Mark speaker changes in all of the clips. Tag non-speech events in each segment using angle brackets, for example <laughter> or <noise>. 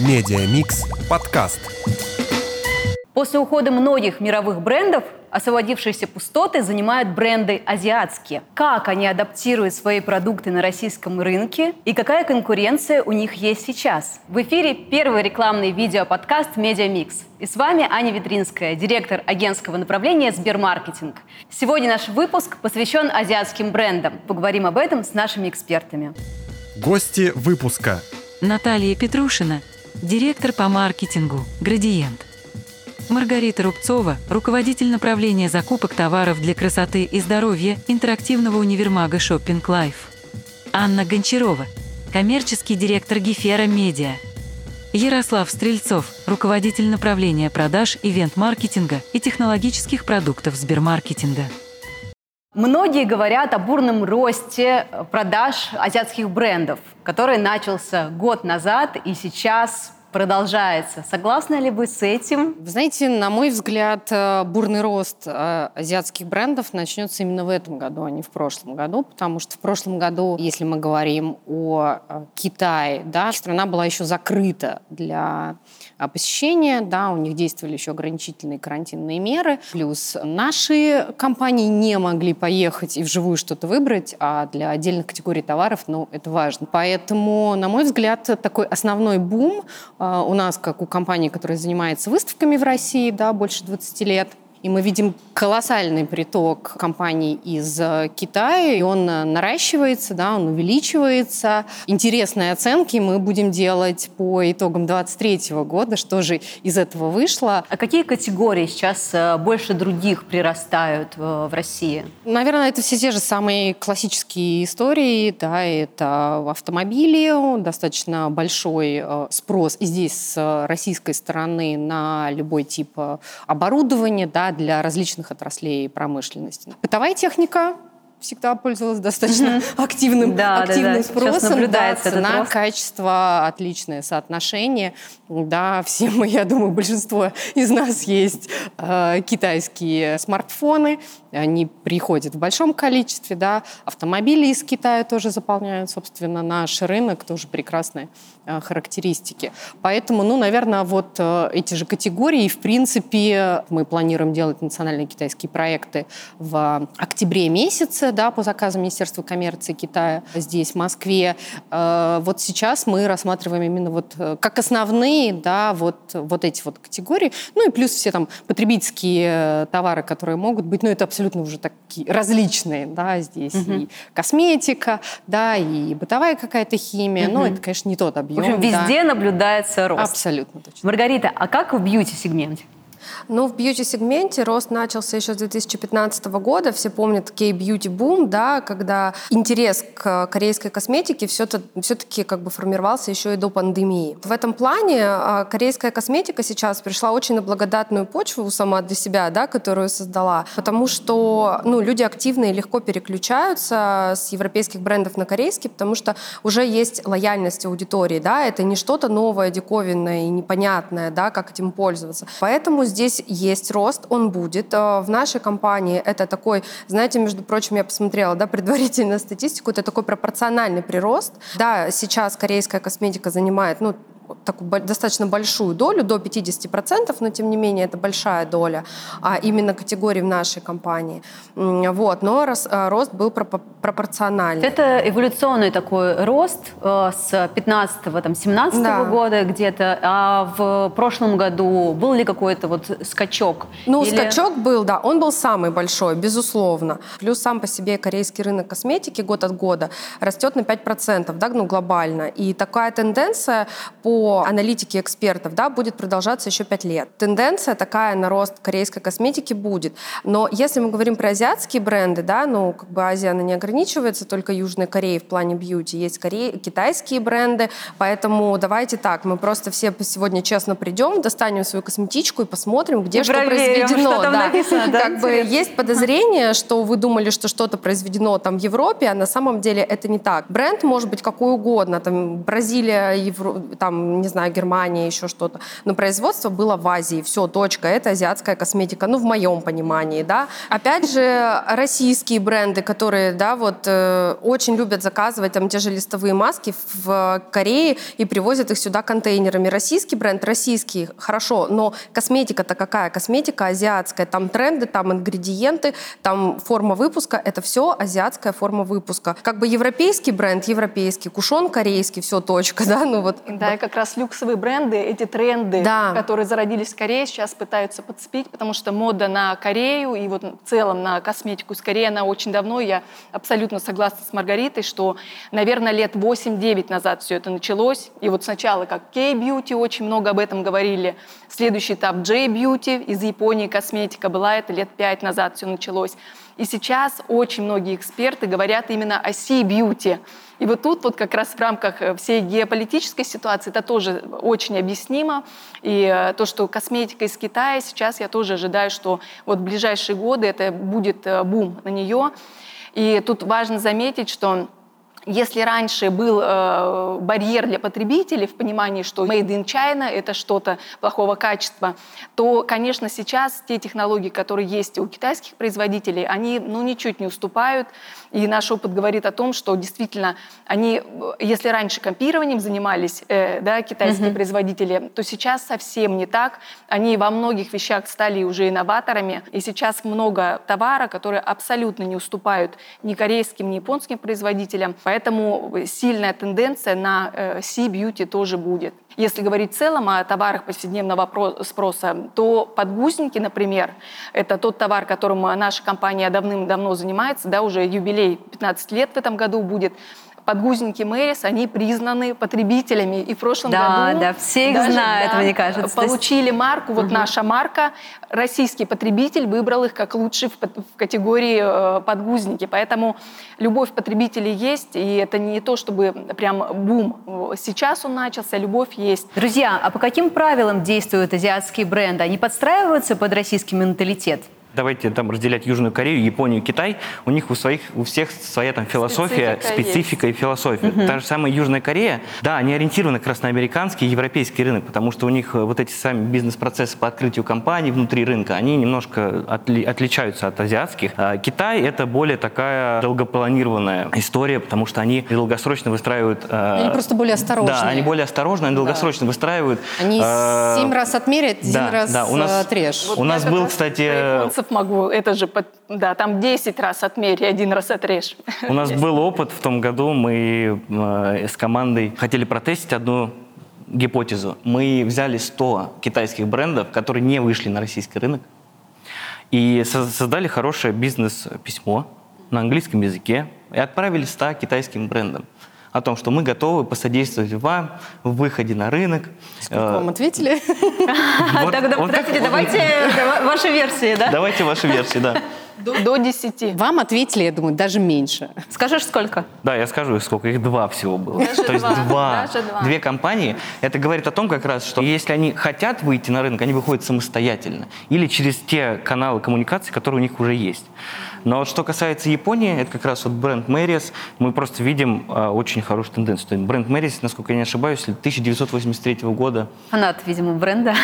Speaker 1: Медиамикс подкаст.
Speaker 2: После ухода многих мировых брендов освободившиеся пустоты занимают бренды азиатские. Как они адаптируют свои продукты на российском рынке и какая конкуренция у них есть сейчас? В эфире первый рекламный видеоподкаст «Медиамикс». И с вами Аня Витринская, директор агентского направления «Сбермаркетинг». Сегодня наш выпуск посвящен азиатским брендам. Поговорим об этом с нашими экспертами.
Speaker 1: Гости выпуска.
Speaker 3: Наталья Петрушина, директор по маркетингу «Градиент». Маргарита Рубцова, руководитель направления закупок товаров для красоты и здоровья интерактивного универмага Shopping Life. Анна Гончарова, коммерческий директор Гефера Медиа. Ярослав Стрельцов, руководитель направления продаж, ивент-маркетинга и технологических продуктов Сбермаркетинга.
Speaker 2: Многие говорят о бурном росте продаж азиатских брендов, который начался год назад и сейчас продолжается. Согласны ли вы с этим?
Speaker 4: Вы знаете, на мой взгляд, э, бурный рост э, азиатских брендов начнется именно в этом году, а не в прошлом году, потому что в прошлом году, если мы говорим о э, Китае, да, страна была еще закрыта для посещения, да, у них действовали еще ограничительные карантинные меры, плюс наши компании не могли поехать и вживую что-то выбрать, а для отдельных категорий товаров, ну, это важно. Поэтому, на мой взгляд, такой основной бум у нас, как у компании, которая занимается выставками в России, да, больше 20 лет, и мы видим колоссальный приток компаний из э, Китая, и он э, наращивается, да, он увеличивается. Интересные оценки мы будем делать по итогам 2023 года, что же из этого вышло.
Speaker 2: А какие категории сейчас э, больше других прирастают в России?
Speaker 4: Наверное, это все те же самые классические истории, да, это автомобили, достаточно большой спрос и здесь с российской стороны на любой тип оборудования, да, для различных отраслей промышленности. Бытовая техника, всегда пользовалась достаточно mm-hmm. активным, да, активным да, да. спросом. Да, цена, качество, отличное соотношение. Да, все мы, я думаю, большинство из нас есть э, китайские смартфоны. Они приходят в большом количестве. Да. Автомобили из Китая тоже заполняют, собственно, наш рынок. Тоже прекрасные э, характеристики. Поэтому, ну, наверное, вот э, эти же категории. В принципе, мы планируем делать национальные китайские проекты в октябре месяце да, по заказам Министерства коммерции Китая здесь, в Москве. Э, вот сейчас мы рассматриваем именно вот как основные, да, вот, вот эти вот категории. Ну и плюс все там потребительские товары, которые могут быть, ну это абсолютно уже такие различные, да, здесь угу. и косметика, да, и бытовая какая-то химия, угу. но это, конечно, не тот объем.
Speaker 2: В общем, везде
Speaker 4: да.
Speaker 2: наблюдается рост.
Speaker 4: Абсолютно точно.
Speaker 2: Маргарита, а как в бьюти-сегменте?
Speaker 5: Ну, в бьюти-сегменте рост начался еще с 2015 года. Все помнят кей-бьюти-бум, да, когда интерес к корейской косметике все-таки как бы формировался еще и до пандемии. В этом плане а, корейская косметика сейчас пришла очень на благодатную почву сама для себя, да, которую создала, потому что ну, люди активно и легко переключаются с европейских брендов на корейские, потому что уже есть лояльность аудитории, да, это не что-то новое, диковинное и непонятное, да, как этим пользоваться. Поэтому здесь здесь есть рост, он будет. Э, в нашей компании это такой, знаете, между прочим, я посмотрела, да, предварительно статистику, это такой пропорциональный прирост. Да, сейчас корейская косметика занимает, ну, такую достаточно большую долю, до 50%, но тем не менее это большая доля а именно категории в нашей компании. Вот, но рост, э, рост был пропорциональный.
Speaker 2: Это эволюционный такой рост э, с 15-17 да. года где-то, а в прошлом году был ли какой-то вот скачок?
Speaker 5: Ну, Или... скачок был, да, он был самый большой, безусловно. Плюс сам по себе корейский рынок косметики год от года растет на 5%, да, ну, глобально. И такая тенденция по по аналитике экспертов, да, будет продолжаться еще пять лет. Тенденция такая на рост корейской косметики будет. Но если мы говорим про азиатские бренды, да, ну, как бы Азия, она не ограничивается только Южной Кореей в плане бьюти. Есть Корей, китайские бренды, поэтому давайте так, мы просто все сегодня честно придем, достанем свою косметичку и посмотрим, где и что проверим, произведено.
Speaker 2: Что там да. написано, да?
Speaker 5: Как бы есть подозрение, что вы думали, что что-то произведено там в Европе, а на самом деле это не так. Бренд может быть какой угодно, там Бразилия, Евро, там не знаю, Германия, еще что-то. Но производство было в Азии. Все, точка. Это азиатская косметика. Ну, в моем понимании, да. Опять же, российские бренды, которые, да, вот э, очень любят заказывать там те же листовые маски в Корее и привозят их сюда контейнерами. Российский бренд, российский, хорошо, но косметика-то какая? Косметика азиатская. Там тренды, там ингредиенты, там форма выпуска. Это все азиатская форма выпуска. Как бы европейский бренд, европейский, кушон корейский, все, точка, <laughs> да, ну вот.
Speaker 6: Да, как раз люксовые бренды, эти тренды, да. которые зародились в Корее, сейчас пытаются подцепить, потому что мода на Корею и вот в целом на косметику из Кореи, она очень давно, я абсолютно согласна с Маргаритой, что, наверное, лет 8-9 назад все это началось, и вот сначала как K-beauty очень много об этом говорили, следующий этап J-beauty из Японии косметика была, это лет 5 назад все началось. И сейчас очень многие эксперты говорят именно о C-beauty. И вот тут вот как раз в рамках э, всей геополитической ситуации это тоже очень объяснимо. И э, то, что косметика из Китая, сейчас я тоже ожидаю, что вот в ближайшие годы это будет э, бум на нее. И тут важно заметить, что если раньше был э, барьер для потребителей в понимании, что made in China – это что-то плохого качества, то, конечно, сейчас те технологии, которые есть у китайских производителей, они ну, ничуть не уступают. И наш опыт говорит о том, что действительно они, если раньше копированием занимались э, да, китайские mm-hmm. производители, то сейчас совсем не так. Они во многих вещах стали уже инноваторами. И сейчас много товара, которые абсолютно не уступают ни корейским, ни японским производителям. Поэтому сильная тенденция на э, Sea-Beauty тоже будет. Если говорить в целом о товарах повседневного спроса, то подгузники, например, это тот товар, которым наша компания давным-давно занимается, да, уже юбилей 15 лет в этом году будет подгузники Мэрис, они признаны потребителями. И в прошлом
Speaker 2: да,
Speaker 6: году...
Speaker 2: Да, все их знают, да, мне кажется.
Speaker 6: Получили марку, вот угу. наша марка, российский потребитель выбрал их как лучший в, в категории э, подгузники. Поэтому любовь потребителей есть, и это не то, чтобы прям бум. Сейчас он начался, любовь есть.
Speaker 2: Друзья, а по каким правилам действуют азиатские бренды? Они подстраиваются под российский менталитет?
Speaker 7: Давайте там разделять Южную Корею, Японию, Китай, у них у своих, у всех своя там философия, специфика, специфика и философия. Угу. Та же самая Южная Корея, да, они ориентированы как раз на американский и европейский рынок, потому что у них э, вот эти сами бизнес-процессы по открытию компаний внутри рынка, они немножко отли, отличаются от азиатских. А Китай это более такая долгопланированная история, потому что они долгосрочно выстраивают...
Speaker 4: Э, они просто более осторожны.
Speaker 7: Да, они более осторожны, они долгосрочно да. выстраивают.
Speaker 4: Они э, семь раз отмерят, да, раз да, у нас,
Speaker 7: отрежь. Вот у нас был, кстати
Speaker 6: могу, это же, да, там 10 раз отмерь, один раз отрежь.
Speaker 7: У нас <laughs> был опыт в том году, мы э, с командой хотели протестить одну гипотезу. Мы взяли 100 китайских брендов, которые не вышли на российский рынок, и создали хорошее бизнес-письмо на английском языке и отправили 100 китайским брендам о том, что мы готовы посодействовать вам в выходе на рынок.
Speaker 4: Сколько э, вам ответили? <laughs>
Speaker 2: Тогда, подождите, давайте <laughs> ваши версии, да?
Speaker 7: Давайте ваши версии, да.
Speaker 6: До 10.
Speaker 4: Вам ответили, я думаю, даже меньше.
Speaker 2: Скажешь, сколько?
Speaker 7: Да, я скажу сколько. Их два всего было. Даже То есть <laughs> два. Даже два. Две компании. Это говорит о том как раз, что если они хотят выйти на рынок, они выходят самостоятельно. Или через те каналы коммуникации, которые у них уже есть. Но что касается Японии, это как раз вот бренд Мэрис, мы просто видим а, очень хорошую тенденцию. То есть бренд Мэрис, насколько я не ошибаюсь, 1983 года.
Speaker 2: Фанат, видимо, бренда.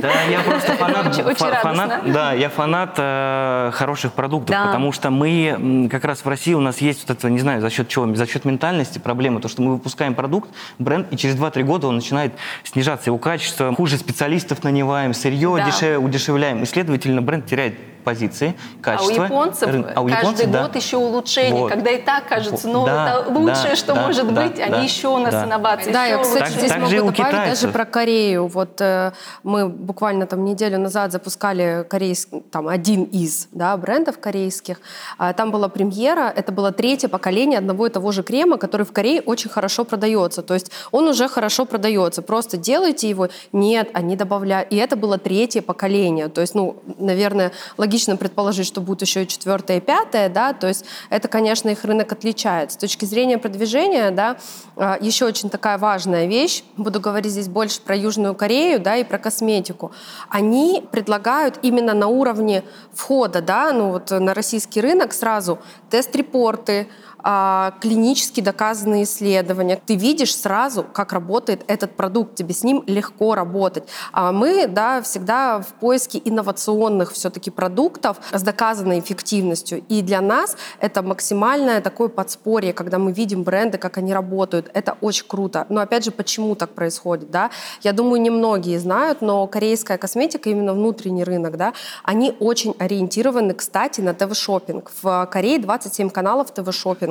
Speaker 7: Да, я просто фанат, фанат, да, я фанат э, хороших продуктов, да. потому что мы как раз в России у нас есть вот это, не знаю, за счет чего, за счет ментальности проблема, то, что мы выпускаем продукт, бренд, и через 2-3 года он начинает снижаться его качество, хуже специалистов нанимаем, сырье да. дешев, удешевляем, и, следовательно, бренд теряет позиции, качество.
Speaker 6: А у японцев а у каждый японцев, год да. еще улучшение, вот. когда и так кажется, ну да, это лучшее, да, что да, может да, быть, да, они еще у нас да. инновации.
Speaker 5: Да, я, кстати, так, здесь так могу добавить китайцев. даже про Корею. Вот э, мы буквально там неделю назад запускали корейский, там один из да, брендов корейских. А, там была премьера, это было третье поколение одного и того же крема, который в Корее очень хорошо продается. То есть он уже хорошо продается. Просто делайте его. Нет, они добавляют. И это было третье поколение. То есть, ну, наверное, логично логично предположить, что будет еще и четвертое, и пятое, да, то есть это, конечно, их рынок отличает. С точки зрения продвижения, да, а, еще очень такая важная вещь, буду говорить здесь больше про Южную Корею, да, и про косметику. Они предлагают именно на уровне входа, да, ну вот на российский рынок сразу тест-репорты, а, клинически доказанные исследования. Ты видишь сразу, как работает этот продукт, тебе с ним легко работать. А мы да, всегда в поиске инновационных все-таки продуктов с доказанной эффективностью. И для нас это максимальное такое подспорье, когда мы видим бренды, как они работают. Это очень круто. Но опять же, почему так происходит? Да? Я думаю, немногие знают, но корейская косметика, именно внутренний рынок, да, они очень ориентированы, кстати, на ТВ-шоппинг. В Корее 27 каналов ТВ-шоппинга.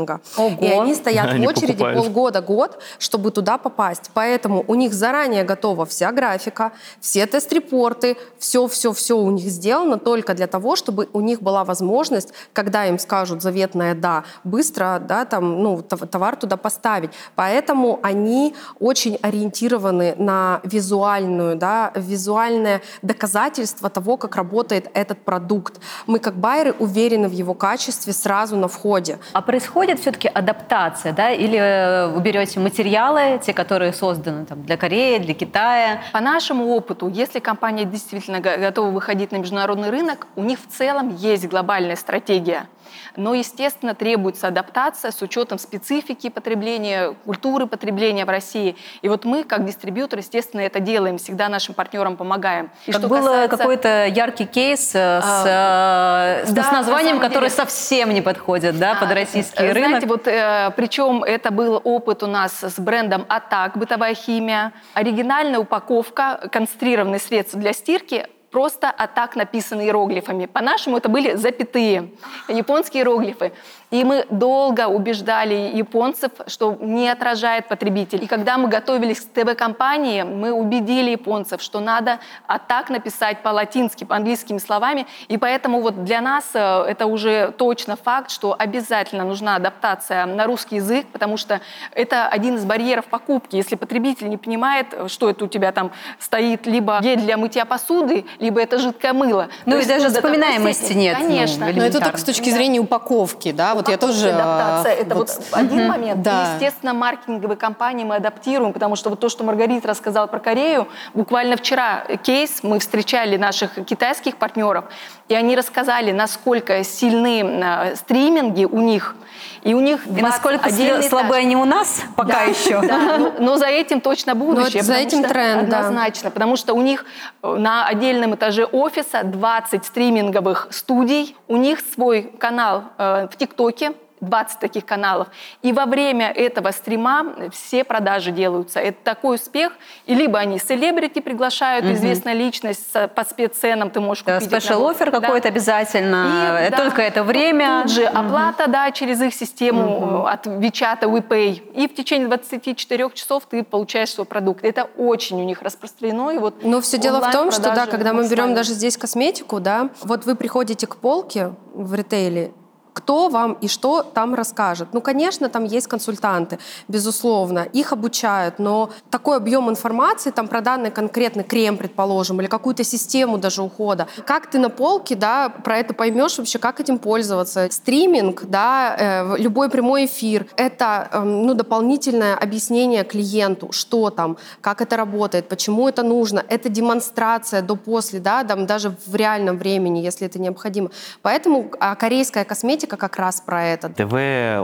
Speaker 5: И они стоят <laughs> они в очереди полгода-год, чтобы туда попасть. Поэтому у них заранее готова вся графика, все тест-репорты, все-все-все у них сделано только для того, чтобы у них была возможность, когда им скажут заветное «да», быстро да, там, ну, товар туда поставить. Поэтому они очень ориентированы на визуальную, да, визуальное доказательство того, как работает этот продукт. Мы как байеры уверены в его качестве сразу на входе.
Speaker 2: А происходит все-таки адаптация, да, или э, вы берете материалы, те, которые созданы там, для Кореи, для Китая?
Speaker 6: По нашему опыту, если компания действительно готова выходить на международный рынок, у них в целом есть глобальная стратегия – но, естественно, требуется адаптация с учетом специфики потребления, культуры потребления в России. И вот мы, как дистрибьютор, естественно, это делаем, всегда нашим партнерам помогаем.
Speaker 2: И как что был касается... какой-то яркий кейс э, с, а, э, да, с названием, который совсем не подходит да, под российский
Speaker 6: Знаете,
Speaker 2: рынок.
Speaker 6: Знаете, вот, э, причем это был опыт у нас с брендом «Атак», бытовая химия. Оригинальная упаковка, концентрированные средства для стирки – просто атак написаны иероглифами. По-нашему это были запятые, японские иероглифы. И мы долго убеждали японцев, что не отражает потребитель. И когда мы готовились к ТВ-компании, мы убедили японцев, что надо а так написать по-латински, по-английскими словами. И поэтому вот для нас э, это уже точно факт, что обязательно нужна адаптация на русский язык, потому что это один из барьеров покупки. Если потребитель не понимает, что это у тебя там стоит, либо гель для мытья посуды, либо это жидкое мыло.
Speaker 2: Ну и даже вспоминаемости нет.
Speaker 6: Ну, Конечно.
Speaker 4: Ну, Но это только с точки зрения упаковки, да? Вот я тоже...
Speaker 6: Адаптация, это вот, вот один момент. Да. И, естественно, маркетинговые компании мы адаптируем, потому что вот то, что Маргарита рассказала про Корею, буквально вчера кейс, мы встречали наших китайских партнеров, и они рассказали, насколько сильны э, стриминги у них,
Speaker 2: и у них и насколько слабы они у нас пока да, еще.
Speaker 6: Да, но, <laughs> но за этим точно будущее.
Speaker 5: за этим тренд,
Speaker 6: Однозначно, да. потому что у них э, на отдельном этаже офиса 20 стриминговых студий, у них свой канал э, в ТикТоке, 20 таких каналов. И во время этого стрима все продажи делаются. Это такой успех. И либо они селебрити приглашают, угу. известная личность по спецценам ты можешь купить.
Speaker 2: Спешл офер да. какой-то обязательно. И, Только да, это время.
Speaker 6: Тут же угу. оплата, да, через их систему угу. от WeChat, WePay. И в течение 24 часов ты получаешь свой продукт. Это очень у них распространено. И вот
Speaker 5: Но все дело в том, что да, когда мы берем даже здесь косметику, да, вот вы приходите к полке в ритейле, кто вам и что там расскажет. Ну, конечно, там есть консультанты, безусловно, их обучают, но такой объем информации, там про данный конкретный крем, предположим, или какую-то систему даже ухода, как ты на полке, да, про это поймешь вообще, как этим пользоваться. Стриминг, да, э, любой прямой эфир, это, э, ну, дополнительное объяснение клиенту, что там, как это работает, почему это нужно, это демонстрация до-после, да, там, даже в реальном времени, если это необходимо. Поэтому а, корейская косметика статистика как раз про это.
Speaker 7: ТВ,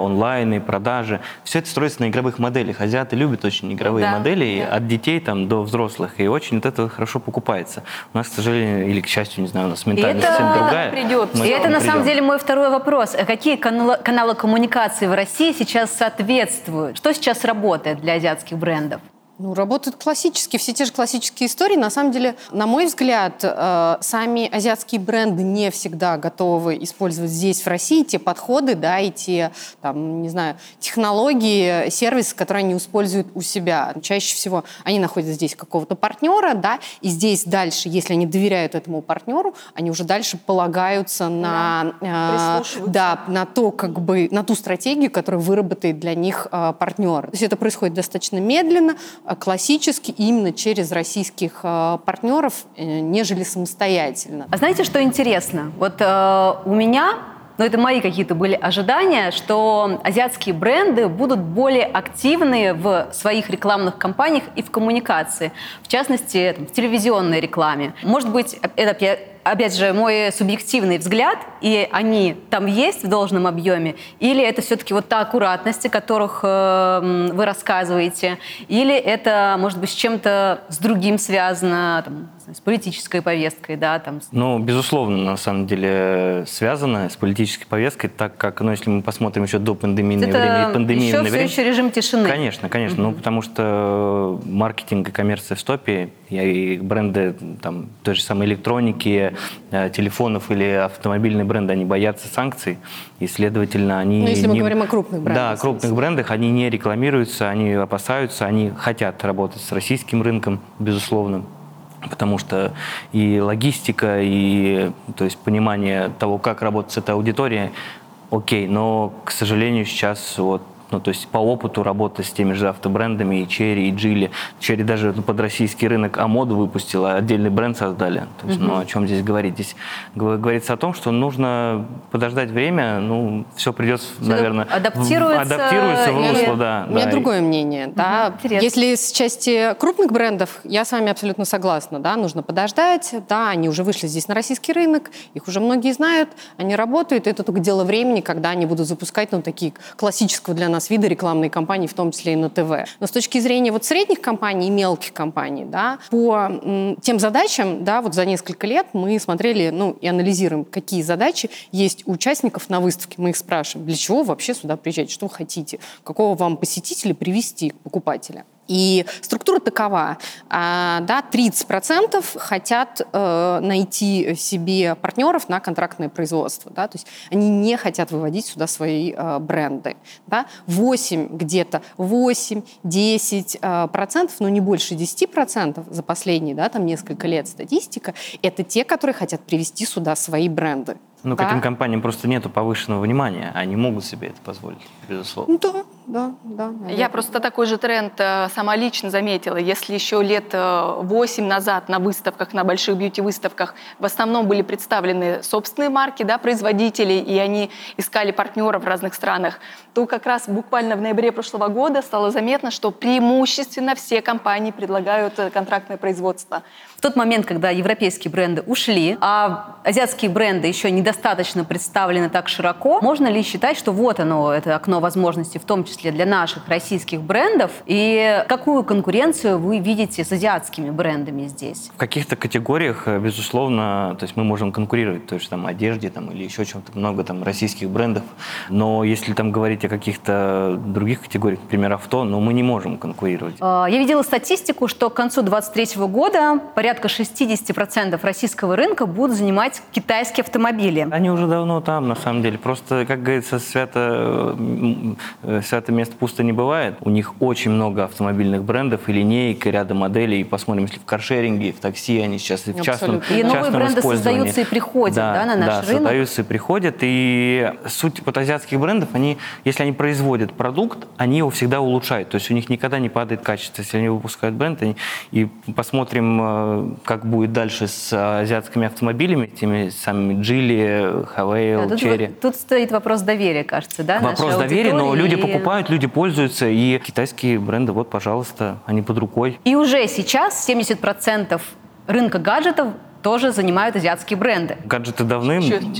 Speaker 7: онлайн и продажи. Все это строится на игровых моделях. Азиаты любят очень игровые да, модели да. от детей там, до взрослых. И очень вот это хорошо покупается. У нас, к сожалению, или к счастью, не знаю, у нас ментальность совсем другая.
Speaker 2: Придет. И это на самом деле мой второй вопрос. А какие каналы, каналы коммуникации в России сейчас соответствуют? Что сейчас работает для азиатских брендов?
Speaker 4: Ну, работают классические, все те же классические истории. На самом деле, на мой взгляд, э, сами азиатские бренды не всегда готовы использовать здесь, в России, те подходы, да, и те, там, не знаю, технологии, сервисы, которые они используют у себя. Чаще всего они находят здесь какого-то партнера, да, и здесь дальше, если они доверяют этому партнеру, они уже дальше полагаются на,
Speaker 6: да,
Speaker 4: э, да, на то, как бы, на ту стратегию, которую выработает для них э, партнер. То есть это происходит достаточно медленно, классически именно через российских э, партнеров, э, нежели самостоятельно.
Speaker 2: А знаете, что интересно? Вот э, у меня но это мои какие-то были ожидания, что азиатские бренды будут более активны в своих рекламных кампаниях и в коммуникации, в частности, в телевизионной рекламе. Может быть, это опять же мой субъективный взгляд, и они там есть в должном объеме, или это все-таки вот та аккуратность, о которых э, вы рассказываете, или это, может быть, с чем-то с другим связано, там, с политической повесткой, да, там.
Speaker 7: Ну, безусловно, на самом деле связано с политической повесткой, так как, ну, если мы посмотрим еще до пандемийное
Speaker 2: это
Speaker 7: время, пандемии
Speaker 2: еще все еще режим тишины.
Speaker 7: Конечно, конечно, угу. ну, потому что маркетинг и коммерция в стопе, и бренды там той же самой электроники, э, телефонов или автомобильные бренды, они боятся санкций, и, следовательно, они...
Speaker 4: Ну, если
Speaker 7: не...
Speaker 4: мы говорим о крупных брендах.
Speaker 7: Да, крупных брендах, они не рекламируются, они опасаются, они хотят работать с российским рынком, безусловно потому что и логистика, и то есть понимание того, как работать с этой аудиторией, окей, но, к сожалению, сейчас вот ну, то есть по опыту работы с теми же автобрендами, и Черри, и Джили. Черри даже ну, под российский рынок Амоду выпустила, отдельный бренд создали. То есть, угу. ну, о чем здесь говорить? Здесь говорится о том, что нужно подождать время, ну, все придется, все наверное,
Speaker 2: адаптируется,
Speaker 7: адаптируется в русло, да.
Speaker 4: У меня
Speaker 7: да.
Speaker 4: другое мнение, да. Угу, Если с части крупных брендов, я с вами абсолютно согласна, да, нужно подождать, да, они уже вышли здесь на российский рынок, их уже многие знают, они работают, это только дело времени, когда они будут запускать, ну, такие классического для нас нас виды рекламной кампании, в том числе и на ТВ. Но с точки зрения вот средних компаний и мелких компаний, да, по тем задачам, да, вот за несколько лет мы смотрели, ну, и анализируем, какие задачи есть у участников на выставке. Мы их спрашиваем, для чего вообще сюда приезжаете, что вы хотите, какого вам посетителя привести, покупателя. И структура такова. А, да, 30% хотят э, найти себе партнеров на контрактное производство. Да, то есть они не хотят выводить сюда свои э, бренды. Да. 8 где-то, 8-10%, э, процентов, но не больше 10% за последние да, там несколько лет статистика, это те, которые хотят привести сюда свои бренды.
Speaker 7: Ну,
Speaker 4: да?
Speaker 7: к этим компаниям просто нету повышенного внимания. Они могут себе это позволить, безусловно.
Speaker 4: Да, да, да.
Speaker 6: Наверное. Я просто такой же тренд э, сама лично заметила. Если еще лет 8 э, назад на выставках, на больших бьюти-выставках в основном были представлены собственные марки, да, производителей, и они искали партнеров в разных странах, то как раз буквально в ноябре прошлого года стало заметно, что преимущественно все компании предлагают э, контрактное производство.
Speaker 2: В тот момент, когда европейские бренды ушли, а азиатские бренды еще недостаточно представлены так широко, можно ли считать, что вот оно, это окно возможностей, в том числе для наших российских брендов, и какую конкуренцию вы видите с азиатскими брендами здесь?
Speaker 7: В каких-то категориях, э, безусловно, то есть мы можем конкурировать, то есть там одежде там, или еще чем-то, много там российских брендов, но если там говорить о каких-то других категориях, например, авто, но мы не можем конкурировать.
Speaker 2: А, я видела статистику, что к концу 2023 года порядка 60% российского рынка будут занимать китайские автомобили.
Speaker 7: Они уже давно там, на самом деле. Просто, как говорится, свято, э, свято место пусто не бывает. У них очень много автомобильных брендов и линеек, и ряда моделей. И посмотрим, если в каршеринге, в такси они сейчас и в частном
Speaker 2: И новые бренды создаются и приходят да, да, на наш
Speaker 7: да,
Speaker 2: рынок.
Speaker 7: создаются и приходят. И суть вот азиатских брендов, они, если они производят продукт, они его всегда улучшают. То есть у них никогда не падает качество. Если они выпускают бренд, они, и посмотрим, э, как будет дальше с азиатскими автомобилями, теми самыми Джили, Хавейл,
Speaker 2: да,
Speaker 7: Черри.
Speaker 2: Тут, тут стоит вопрос доверия, кажется, да?
Speaker 7: Вопрос доверия, но люди покупают, люди пользуются, и китайские бренды, вот, пожалуйста, они под рукой.
Speaker 2: И уже сейчас 70% рынка гаджетов тоже занимают азиатские бренды.
Speaker 7: Гаджеты давным, гаджеты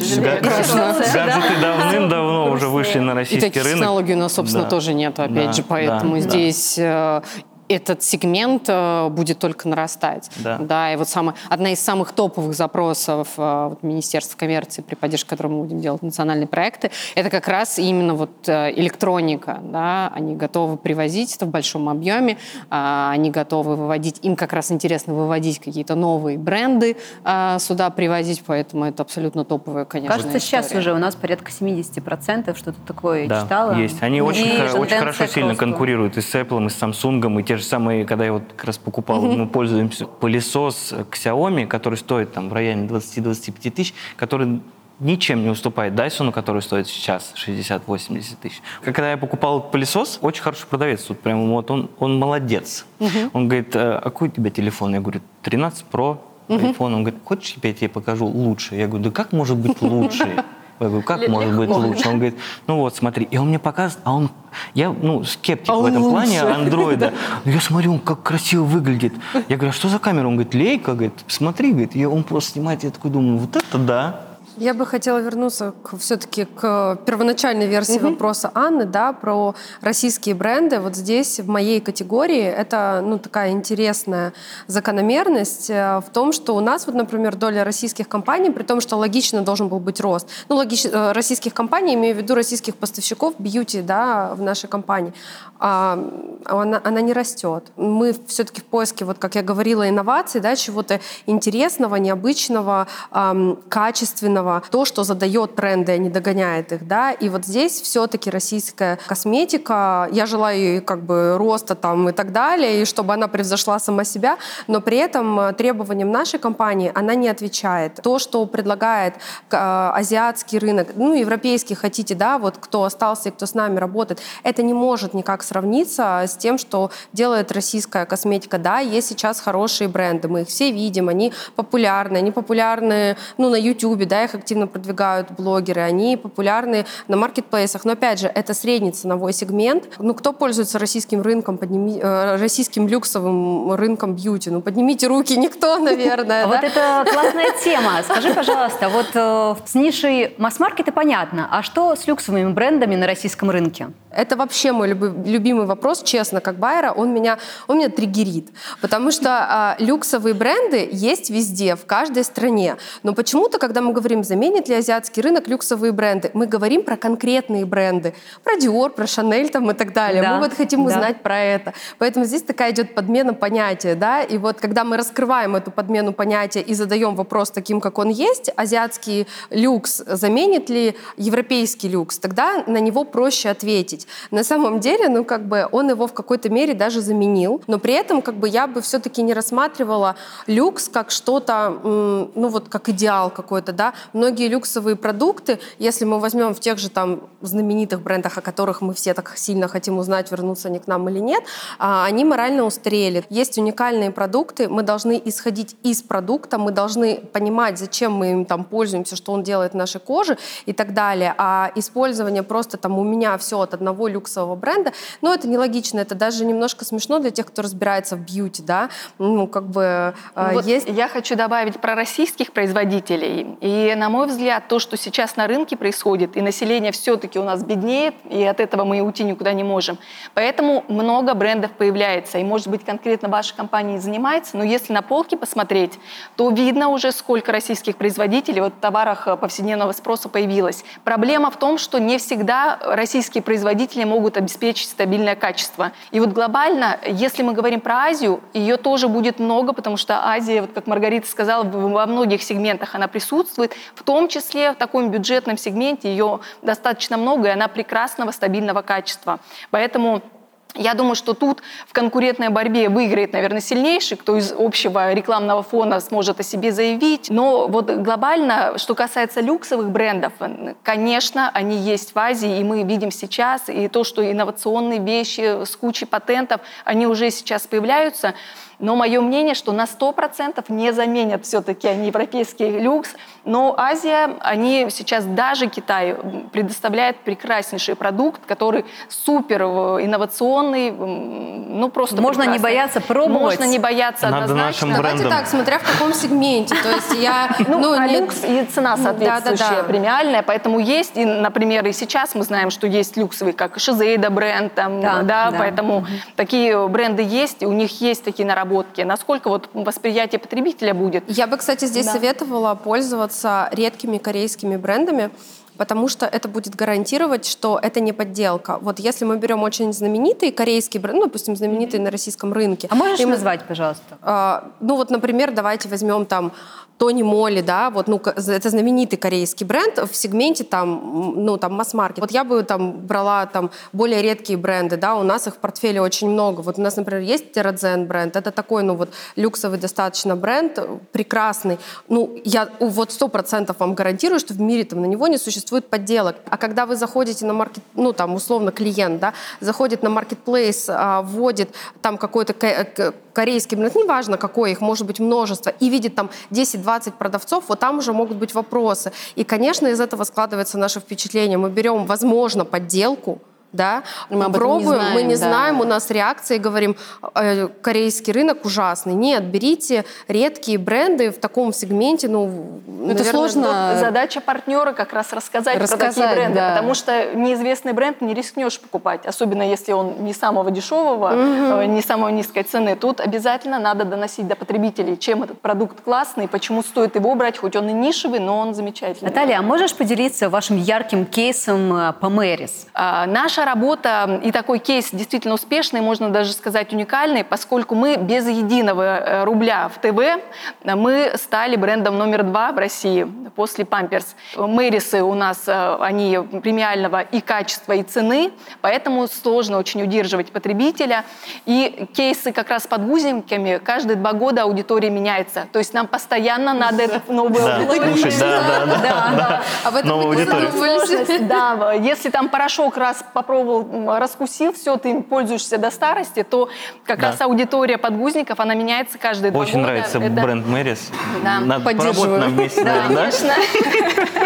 Speaker 7: давным-давно уже вышли на российский
Speaker 4: и
Speaker 7: рынок.
Speaker 4: технологий у нас, собственно, тоже нет, опять же, поэтому здесь да этот сегмент э, будет только нарастать. Да. да и вот самое, одна из самых топовых запросов э, вот, Министерства коммерции, при поддержке которого мы будем делать национальные проекты, это как раз именно вот э, электроника. Да? Они готовы привозить это в большом объеме, а, они готовы выводить, им как раз интересно выводить какие-то новые бренды а, сюда привозить, поэтому это абсолютно топовая, конечно,
Speaker 2: Кажется,
Speaker 4: история.
Speaker 2: сейчас уже у нас порядка 70%, что-то такое
Speaker 7: да,
Speaker 2: читала.
Speaker 7: есть. Они очень, очень хорошо сильно конкурируют и с Apple, и с Samsung, и те те же самые, когда я вот как раз покупал, mm-hmm. мы пользуемся пылесос Xiaomi, который стоит там в районе 20-25 тысяч, который ничем не уступает Dyson, который стоит сейчас 60-80 тысяч. Когда я покупал пылесос, очень хороший продавец, тут прям вот он, он молодец. Угу. Он говорит, а какой у тебя телефон? Я говорю, 13 Pro, iPhone. Угу. Он говорит, хочешь, я тебе покажу лучше? Я говорю, да как может быть лучше? <laughs> Я говорю, как Легко. может быть лучше? Он говорит, ну вот, смотри. И он мне показывает, а он, я, ну, скептик а в этом лучше. плане андроида. <laughs> Я смотрю, он как красиво выглядит. Я говорю, а что за камера? Он говорит, лейка, говорит, смотри, говорит. И он просто снимает, я такой думаю, вот это да.
Speaker 5: Я бы хотела вернуться к, все-таки к первоначальной версии угу. вопроса Анны, да, про российские бренды. Вот здесь в моей категории это, ну, такая интересная закономерность э, в том, что у нас, вот, например, доля российских компаний, при том, что логично должен был быть рост, ну, логично, э, российских компаний, имею в виду российских поставщиков бьюти, да, в нашей компании, а, она, она не растет. Мы все-таки в поиске, вот как я говорила, инноваций, да, чего-то интересного, необычного, эм, качественного, важного то, что задает тренды, а не догоняет их, да, и вот здесь все-таки российская косметика, я желаю ей как бы роста там и так далее, и чтобы она превзошла сама себя, но при этом э, требованиям нашей компании она не отвечает. То, что предлагает э, азиатский рынок, ну, европейский хотите, да, вот кто остался и кто с нами работает, это не может никак сравниться с тем, что делает российская косметика. Да, есть сейчас хорошие бренды, мы их все видим, они популярны, они популярны, ну, на YouTube, да, их активно продвигают блогеры, они популярны на маркетплейсах. Но опять же, это средний ценовой сегмент. Ну, кто пользуется российским рынком, подними, э, российским люксовым рынком бьюти? Ну, поднимите руки, никто, <laughs> наверное.
Speaker 2: Вот это классная тема. Скажи, пожалуйста, вот э, с нишей масс-маркета понятно, а что с люксовыми брендами на российском рынке?
Speaker 5: Это вообще мой любимый вопрос, честно, как байера, он меня, он меня триггерит. Потому что э, люксовые бренды есть везде, в каждой стране. Но почему-то, когда мы говорим, заменит ли азиатский рынок люксовые бренды, мы говорим про конкретные бренды. Про Dior, про Chanel там, и так далее. Да, мы вот хотим узнать да. про это. Поэтому здесь такая идет подмена понятия. Да? И вот когда мы раскрываем эту подмену понятия и задаем вопрос таким, как он есть, азиатский люкс заменит ли европейский люкс, тогда на него проще ответить есть на самом деле, ну, как бы он его в какой-то мере даже заменил, но при этом, как бы, я бы все-таки не рассматривала люкс как что-то, ну, вот как идеал какой-то, да. Многие люксовые продукты, если мы возьмем в тех же там знаменитых брендах, о которых мы все так сильно хотим узнать, вернутся они к нам или нет, а, они морально устарели. Есть уникальные продукты, мы должны исходить из продукта, мы должны понимать, зачем мы им там пользуемся, что он делает нашей коже и так далее. А использование просто там у меня все от одного одного люксового бренда. Но это нелогично, это даже немножко смешно для тех, кто разбирается в бьюти, да. Ну, как бы
Speaker 6: ну, вот есть... Я хочу добавить про российских производителей. И, на мой взгляд, то, что сейчас на рынке происходит, и население все-таки у нас беднеет, и от этого мы уйти никуда не можем. Поэтому много брендов появляется. И, может быть, конкретно ваша компания занимается, но если на полке посмотреть, то видно уже, сколько российских производителей вот в товарах повседневного спроса появилось. Проблема в том, что не всегда российские производители производители могут обеспечить стабильное качество. И вот глобально, если мы говорим про Азию, ее тоже будет много, потому что Азия, вот как Маргарита сказала, во многих сегментах она присутствует, в том числе в таком бюджетном сегменте ее достаточно много, и она прекрасного, стабильного качества. Поэтому я думаю, что тут в конкурентной борьбе выиграет, наверное, сильнейший, кто из общего рекламного фона сможет о себе заявить. Но вот глобально, что касается люксовых брендов, конечно, они есть в Азии, и мы видим сейчас, и то, что инновационные вещи с кучей патентов, они уже сейчас появляются. Но мое мнение, что на 100% не заменят все-таки они европейский люкс. Но Азия, они сейчас даже Китай предоставляет прекраснейший продукт, который супер э, инновационный, ну просто
Speaker 2: Можно
Speaker 6: прекрасный.
Speaker 2: не бояться пробовать.
Speaker 6: Можно не бояться
Speaker 7: Надо
Speaker 6: однозначно.
Speaker 7: Нашим
Speaker 5: Давайте так, смотря в каком сегменте. То есть я... <laughs>
Speaker 6: Ну, ну а люкс и цена соответствующая, да, да, да. премиальная, поэтому есть, и, например, и сейчас мы знаем, что есть люксовые, как Шизейда бренд, там, да, да, да, поэтому угу. такие бренды есть, и у них есть такие наработки наработки? Насколько вот восприятие потребителя будет?
Speaker 5: Я бы, кстати, здесь да. советовала пользоваться редкими корейскими брендами, потому что это будет гарантировать, что это не подделка. Вот если мы берем очень знаменитые корейские бренды, ну, допустим, знаменитые mm-hmm. на российском рынке.
Speaker 2: А можешь им, назвать, пожалуйста?
Speaker 5: Э, ну вот, например, давайте возьмем там Тони Молли, да, вот, ну, это знаменитый корейский бренд в сегменте там, ну, там, масс-маркет. Вот я бы там брала там более редкие бренды, да, у нас их в портфеле очень много. Вот у нас, например, есть Терадзен бренд, это такой, ну, вот, люксовый достаточно бренд, прекрасный. Ну, я вот сто процентов вам гарантирую, что в мире там на него не существует подделок. А когда вы заходите на маркет, ну, там, условно, клиент, да, заходит на маркетплейс, а, вводит там какой-то корейский бренд, неважно какой, их может быть множество, и видит там 10-20 продавцов, вот там уже могут быть вопросы. И, конечно, из этого складывается наше впечатление. Мы берем, возможно, подделку, да, мы пробуем, не знаем, мы не да. знаем, у нас реакция, и говорим, э, корейский рынок ужасный. Нет, берите редкие бренды в таком сегменте, ну,
Speaker 6: наверное, это сложно. Задача партнера как раз рассказать, рассказать про такие бренды, да. потому что неизвестный бренд не рискнешь покупать, особенно если он не самого дешевого, угу. не самой низкой цены. Тут обязательно надо доносить до потребителей, чем этот продукт классный, почему стоит его брать, хоть он и нишевый, но он замечательный.
Speaker 2: Наталья, а можешь поделиться вашим ярким кейсом э, по Мэрис?
Speaker 6: А, наша работа и такой кейс действительно успешный, можно даже сказать уникальный, поскольку мы без единого э, рубля в ТВ, мы стали брендом номер два в России после Памперс. Мэрисы у нас, э, они премиального и качества, и цены, поэтому сложно очень удерживать потребителя. И кейсы как раз с подгузниками, каждые два года аудитория меняется. То есть нам постоянно надо эту новую
Speaker 7: аудиторию. Да, да, да.
Speaker 6: Об этом мы Да, если там порошок раз попробовал, раскусил, все, ты им пользуешься до старости, то как раз аудитория подгузников, она меняется каждые два
Speaker 7: года. Очень нравится бренд Мэрис. Надо поработать нам вместе, да?
Speaker 6: Конечно.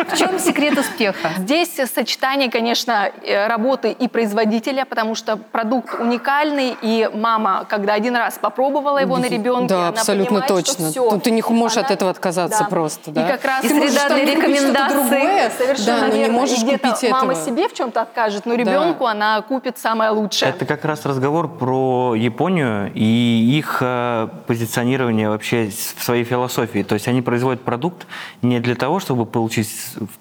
Speaker 2: В чем секрет успеха?
Speaker 6: Здесь сочетание, конечно, э, работы и производителя, потому что продукт уникальный, и мама, когда один раз попробовала его на ребенке,
Speaker 4: да,
Speaker 6: она
Speaker 4: абсолютно
Speaker 6: понимает,
Speaker 4: точно.
Speaker 6: Что все,
Speaker 4: ты не можешь она... от этого отказаться да. просто, да?
Speaker 6: И как раз
Speaker 2: и среда для рекомендаций.
Speaker 6: Совершенно
Speaker 4: да, но не можешь
Speaker 6: и
Speaker 4: купить
Speaker 6: мама
Speaker 4: этого.
Speaker 6: себе в чем-то откажет, но ребенку она купит самое лучшее.
Speaker 7: Это как раз разговор про Японию и их э, позиционирование вообще в своей философии. То есть они производят продукт не для того, чтобы получить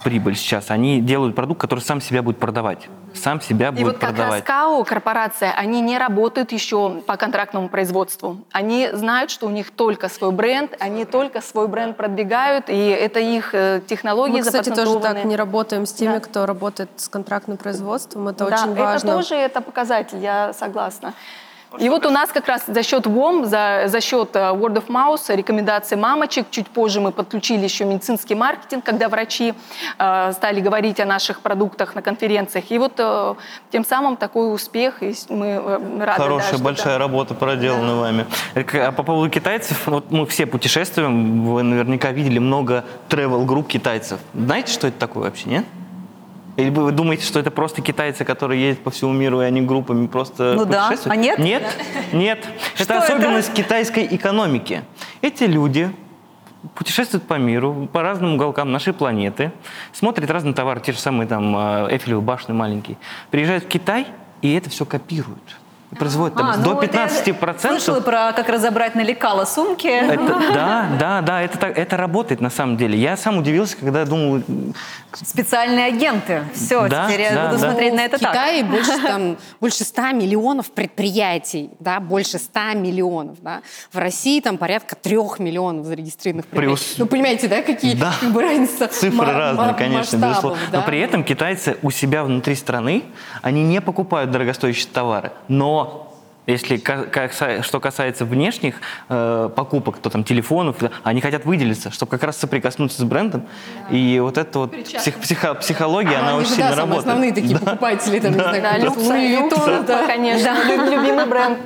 Speaker 7: прибыль сейчас, они делают продукт, который сам себя будет продавать. Сам себя будет
Speaker 6: и вот
Speaker 7: продавать.
Speaker 6: как раз КАО, корпорация, они не работают еще по контрактному производству. Они знают, что у них только свой бренд, они только свой бренд продвигают, и это их э, технологии
Speaker 5: Мы, кстати, тоже так не работаем с теми, да. кто работает с контрактным производством. Это да, очень важно.
Speaker 6: это тоже это показатель, я согласна. И вот у нас как раз за счет ВОМ, за, за счет э, Word of Mouth, рекомендации мамочек, чуть позже мы подключили еще медицинский маркетинг, когда врачи э, стали говорить о наших продуктах на конференциях. И вот э, тем самым такой успех, и мы э, рады.
Speaker 7: Хорошая,
Speaker 6: да,
Speaker 7: большая
Speaker 6: да.
Speaker 7: работа проделана да. вами. А по поводу китайцев, вот мы все путешествуем, вы наверняка видели много travel групп китайцев. Знаете, что это такое вообще, нет? Или вы думаете, что это просто китайцы, которые ездят по всему миру, и они группами просто
Speaker 2: ну путешествуют? Да. А нет?
Speaker 7: Нет, нет. <laughs> Это особенность китайской экономики. Эти люди путешествуют по миру, по разным уголкам нашей планеты, смотрят разные товары, те же самые там э, Эйфелевы башни маленькие, приезжают в Китай, и это все копируют производит там, а, до ну 15 процентов.
Speaker 2: Слышала про как разобрать на лекало сумки.
Speaker 7: Это, да, да, да, это, это работает на самом деле. Я сам удивился, когда думал...
Speaker 2: Специальные агенты. Все, да, теперь да, я буду да. смотреть на это
Speaker 4: В Китае так. больше, <laughs> там, больше 100 миллионов предприятий, да, больше 100 миллионов. Да. В России там порядка 3 миллионов зарегистрированных предприятий. Плюс... Ну, понимаете, да, какие
Speaker 7: да.
Speaker 4: как бы разница
Speaker 7: Цифры разные, конечно, безусловно. Да? Но при этом китайцы у себя внутри страны, они не покупают дорогостоящие товары, но если что касается внешних э, покупок, то там телефонов, они хотят выделиться, чтобы как раз соприкоснуться с брендом. Да. И вот эта вот псих, психо, психология, а, она очень сильно работает.
Speaker 4: основные такие да. покупатели, там, да. не знаю, да,
Speaker 6: люкс, люкс, да, конечно, любимый бренд.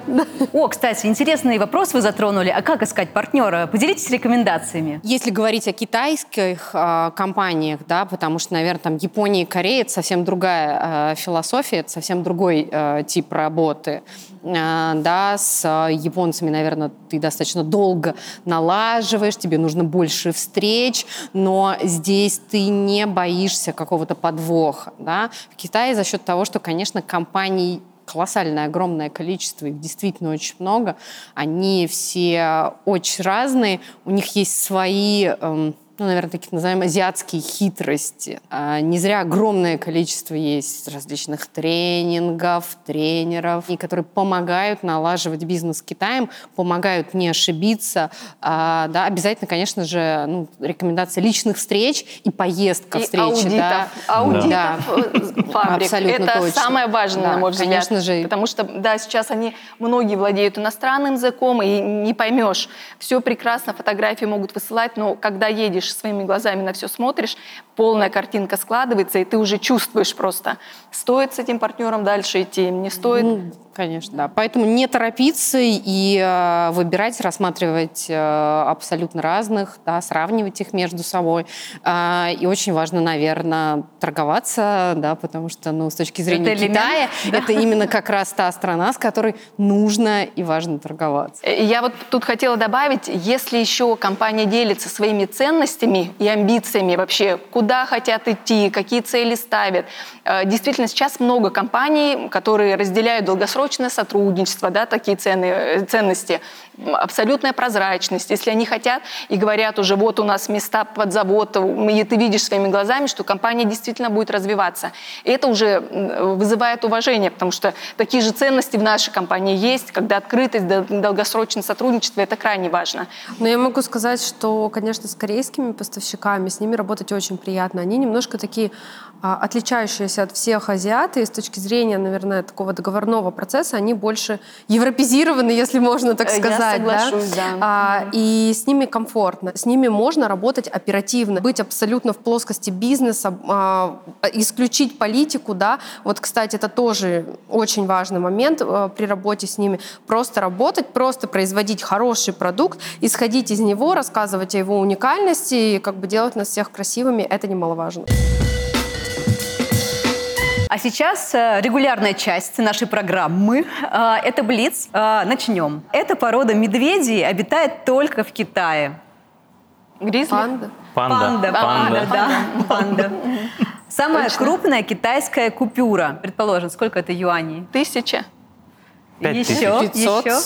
Speaker 2: О, кстати, интересный вопрос вы затронули. А как искать партнера? Поделитесь рекомендациями.
Speaker 4: Если говорить о китайских э, компаниях, да, потому что, наверное, там Япония и Корея — это совсем другая э, философия, это совсем другой э, тип работы. Э, да, с японцами, наверное, ты достаточно долго налаживаешь, тебе нужно больше встреч, но здесь ты не боишься какого-то подвоха, да. В Китае за счет того, что, конечно, компаний колоссальное, огромное количество, их действительно очень много. Они все очень разные, у них есть свои эм, ну, наверное, таких называемых азиатские хитрости. А не зря огромное количество есть различных тренингов, тренеров, и которые помогают налаживать бизнес с Китаем, помогают не ошибиться. А, да, обязательно, конечно же, ну, рекомендация личных встреч и поездка и встречи.
Speaker 6: Аудитов,
Speaker 4: да.
Speaker 6: аудитов да. фабрик.
Speaker 4: Абсолютно
Speaker 6: Это
Speaker 4: точно.
Speaker 6: самое важное, да, на мой взгляд.
Speaker 4: Конечно же.
Speaker 6: Потому что, да, сейчас они, многие владеют иностранным языком, и не поймешь. Все прекрасно, фотографии могут высылать, но когда едешь своими глазами на все смотришь, полная картинка складывается, и ты уже чувствуешь просто, стоит с этим партнером дальше идти, не стоит.
Speaker 4: Конечно, да. Поэтому не торопиться и э, выбирать, рассматривать э, абсолютно разных, да, сравнивать их между собой. Э, и очень важно, наверное, торговаться, да, потому что, ну, с точки зрения это Китая, да. это именно как раз та страна, с которой нужно и важно торговаться.
Speaker 6: Э, я вот тут хотела добавить, если еще компания делится своими ценностями и амбициями вообще, куда хотят идти, какие цели ставят. Действительно, сейчас много компаний, которые разделяют долгосрочные долгосрочное сотрудничество, да, такие цены, э, ценности, абсолютная прозрачность. Если они хотят и говорят уже, вот у нас места под завод, и ты видишь своими глазами, что компания действительно будет развиваться. И это уже вызывает уважение, потому что такие же ценности в нашей компании есть, когда открытость, долгосрочное сотрудничество, это крайне важно.
Speaker 5: Но я могу сказать, что, конечно, с корейскими поставщиками, с ними работать очень приятно. Они немножко такие отличающиеся от всех азиат, и с точки зрения, наверное, такого договорного процесса, они больше европезированы, если можно так сказать.
Speaker 6: Я соглашусь, да. да.
Speaker 5: А, и с ними комфортно. С ними можно работать оперативно, быть абсолютно в плоскости бизнеса, а, исключить политику, да. Вот, кстати, это тоже очень важный момент а, при работе с ними. Просто работать, просто производить хороший продукт, исходить из него, рассказывать о его уникальности и как бы делать нас всех красивыми, это немаловажно.
Speaker 2: А сейчас э, регулярная часть нашей программы. Э, это Блиц. Э, начнем. Эта порода медведей обитает только в Китае.
Speaker 6: Гризли?
Speaker 5: Панда.
Speaker 7: Панда.
Speaker 2: Панда, панда, да. Панда. Самая
Speaker 6: Точно.
Speaker 2: крупная китайская купюра. Предположим, сколько это юаней?
Speaker 6: Тысяча.
Speaker 2: Еще,
Speaker 7: тысяч.
Speaker 4: 500,
Speaker 2: еще.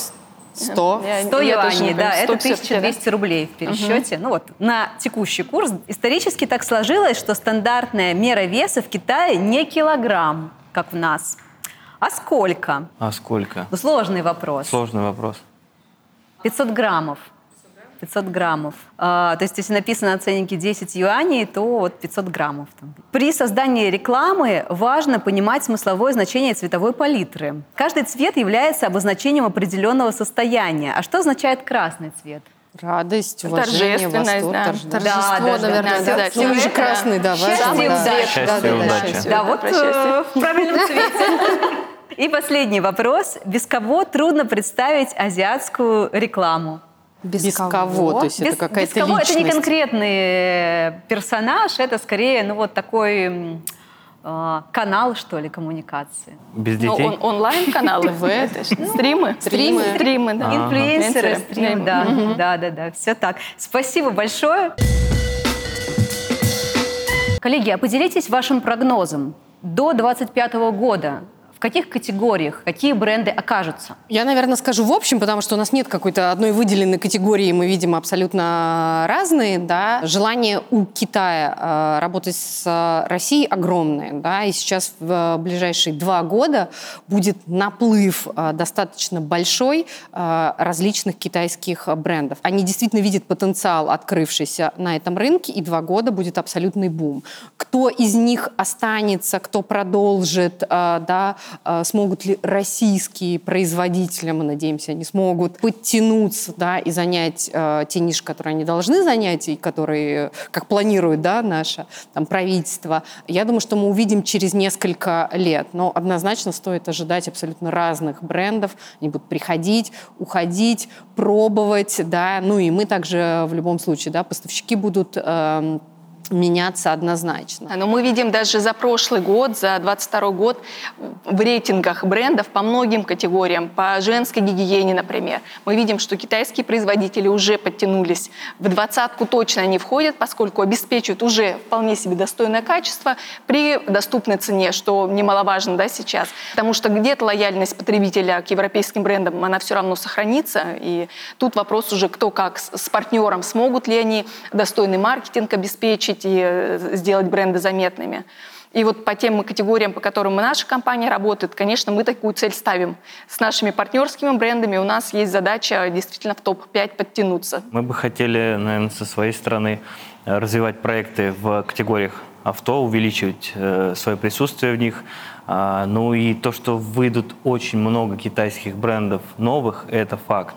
Speaker 4: 100.
Speaker 6: Я-
Speaker 2: 100
Speaker 6: я тоже
Speaker 2: юаней,
Speaker 6: не
Speaker 2: да, это
Speaker 6: 150
Speaker 2: 1200 рублей в пересчете. Ну вот, на текущий курс. Исторически так сложилось, что стандартная мера веса в Китае не килограмм, как в нас, а сколько?
Speaker 7: А сколько?
Speaker 2: Ну, сложный вопрос.
Speaker 7: Сложный вопрос.
Speaker 2: 500 граммов. 500 граммов. А, то есть, если написано на ценнике 10 юаней, то вот 500 граммов. Там. При создании рекламы важно понимать смысловое значение цветовой палитры. Каждый цвет является обозначением определенного состояния. А что означает красный цвет?
Speaker 4: Радость, уважение,
Speaker 6: Торжественность,
Speaker 4: восторг,
Speaker 6: да.
Speaker 4: торжество.
Speaker 2: Да, да,
Speaker 5: наверное,
Speaker 6: да,
Speaker 5: да.
Speaker 6: да.
Speaker 4: Ну, же красный, да,
Speaker 2: счастье
Speaker 4: да.
Speaker 2: удача.
Speaker 7: Счастье
Speaker 4: Да, да,
Speaker 7: удача.
Speaker 2: Да, вот э, в правильном <laughs> цвете. И последний вопрос. Без кого трудно представить азиатскую рекламу?
Speaker 4: Без кого? То есть
Speaker 2: без,
Speaker 4: это какая-то
Speaker 2: без кого?
Speaker 4: личность.
Speaker 2: Это не конкретный э, персонаж, это скорее, ну вот такой э, канал, что ли, коммуникации.
Speaker 7: Без
Speaker 6: Ну,
Speaker 7: детей?
Speaker 6: он- онлайн-каналы, <laughs> это ж стримы.
Speaker 4: Стримы.
Speaker 6: Стримы, да.
Speaker 2: Инфлюенсеры,
Speaker 6: Инфлюенсеры,
Speaker 2: стрим, да, да, да, да, все так. Спасибо большое. Коллеги, а поделитесь вашим прогнозом до 2025 года. В каких категориях, какие бренды окажутся?
Speaker 4: Я, наверное, скажу в общем, потому что у нас нет какой-то одной выделенной категории, мы видим абсолютно разные. Да. Желание у Китая э, работать с Россией огромное. Да, и сейчас в ближайшие два года будет наплыв э, достаточно большой э, различных китайских брендов. Они действительно видят потенциал, открывшийся на этом рынке, и два года будет абсолютный бум. Кто из них останется, кто продолжит, да, смогут ли российские производители, мы надеемся, они смогут подтянуться да, и занять э, те ниши, которые они должны занять, и которые, как планирует да, наше там, правительство. Я думаю, что мы увидим через несколько лет. Но однозначно стоит ожидать абсолютно разных брендов. Они будут приходить, уходить, пробовать. Да. Ну и мы также в любом случае, да, поставщики будут... эм, меняться однозначно.
Speaker 6: Но мы видим даже за прошлый год, за 22 год в рейтингах брендов по многим категориям, по женской гигиене, например, мы видим, что китайские производители уже подтянулись. В двадцатку точно они входят, поскольку обеспечивают уже вполне себе достойное качество при доступной цене, что немаловажно да, сейчас. Потому что где-то лояльность потребителя к европейским брендам, она все равно сохранится. И тут вопрос уже, кто как с партнером, смогут ли они достойный маркетинг обеспечить и э, сделать бренды заметными. И вот по тем категориям, по которым наша компания работает, конечно, мы такую цель ставим. С нашими партнерскими брендами у нас есть задача действительно в топ-5 подтянуться.
Speaker 7: Мы бы хотели, наверное, со своей стороны э, развивать проекты в категориях авто, увеличивать э, свое присутствие в них. А, ну и то, что выйдут очень много китайских брендов новых, это факт.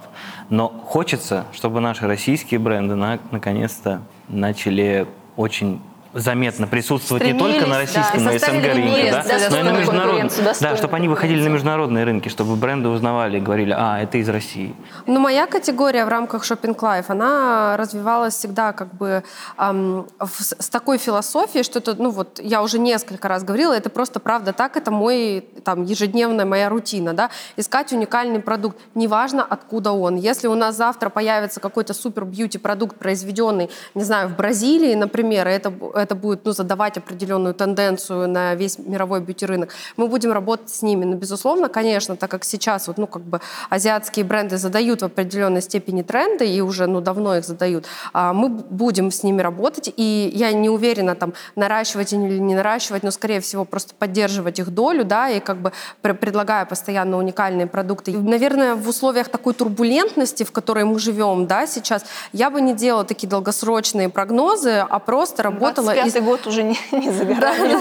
Speaker 7: Но хочется, чтобы наши российские бренды на- наконец-то начали очень заметно присутствовать не только на российском, да, на СНГ рынке, да, но и на международном. Да, чтобы они выходили на международные рынки, чтобы бренды узнавали и говорили, а, это из России.
Speaker 5: Ну, моя категория в рамках Shopping Life, она развивалась всегда как бы эм, в, с такой философией, что это, ну вот, я уже несколько раз говорила, это просто правда так, это мой, там, ежедневная моя рутина, да, искать уникальный продукт, неважно откуда он. Если у нас завтра появится какой-то супер бьюти продукт, произведенный, не знаю, в Бразилии, например, это это будет ну, задавать определенную тенденцию на весь мировой бьюти-рынок, мы будем работать с ними. Но, безусловно, конечно, так как сейчас вот, ну, как бы азиатские бренды задают в определенной степени тренды, и уже ну, давно их задают, а, мы будем с ними работать, и я не уверена, там, наращивать или не наращивать, но, скорее всего, просто поддерживать их долю, да, и как бы предлагая постоянно уникальные продукты. И, наверное, в условиях такой турбулентности, в которой мы живем, да, сейчас, я бы не делала такие долгосрочные прогнозы, а просто работала
Speaker 6: 25 год уже не, <laughs> не за горами.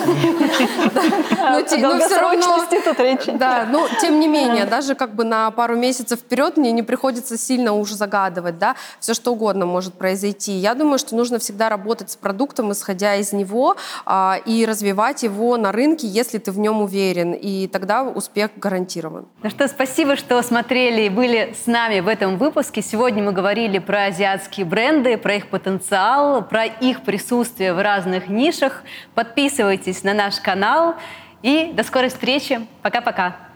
Speaker 5: Но все равно... тут речи. Да, ну, тем не менее, даже как бы на пару месяцев вперед мне не приходится сильно уж загадывать, да, все что угодно может произойти. Я думаю, что нужно всегда работать с продуктом, исходя из него, а, и развивать его на рынке, если ты в нем уверен, и тогда успех гарантирован.
Speaker 2: Ну что, спасибо, что смотрели и были с нами в этом выпуске. Сегодня мы говорили про азиатские бренды, про их потенциал, про их присутствие в разных разных нишах. Подписывайтесь на наш канал и до скорой встречи. Пока-пока.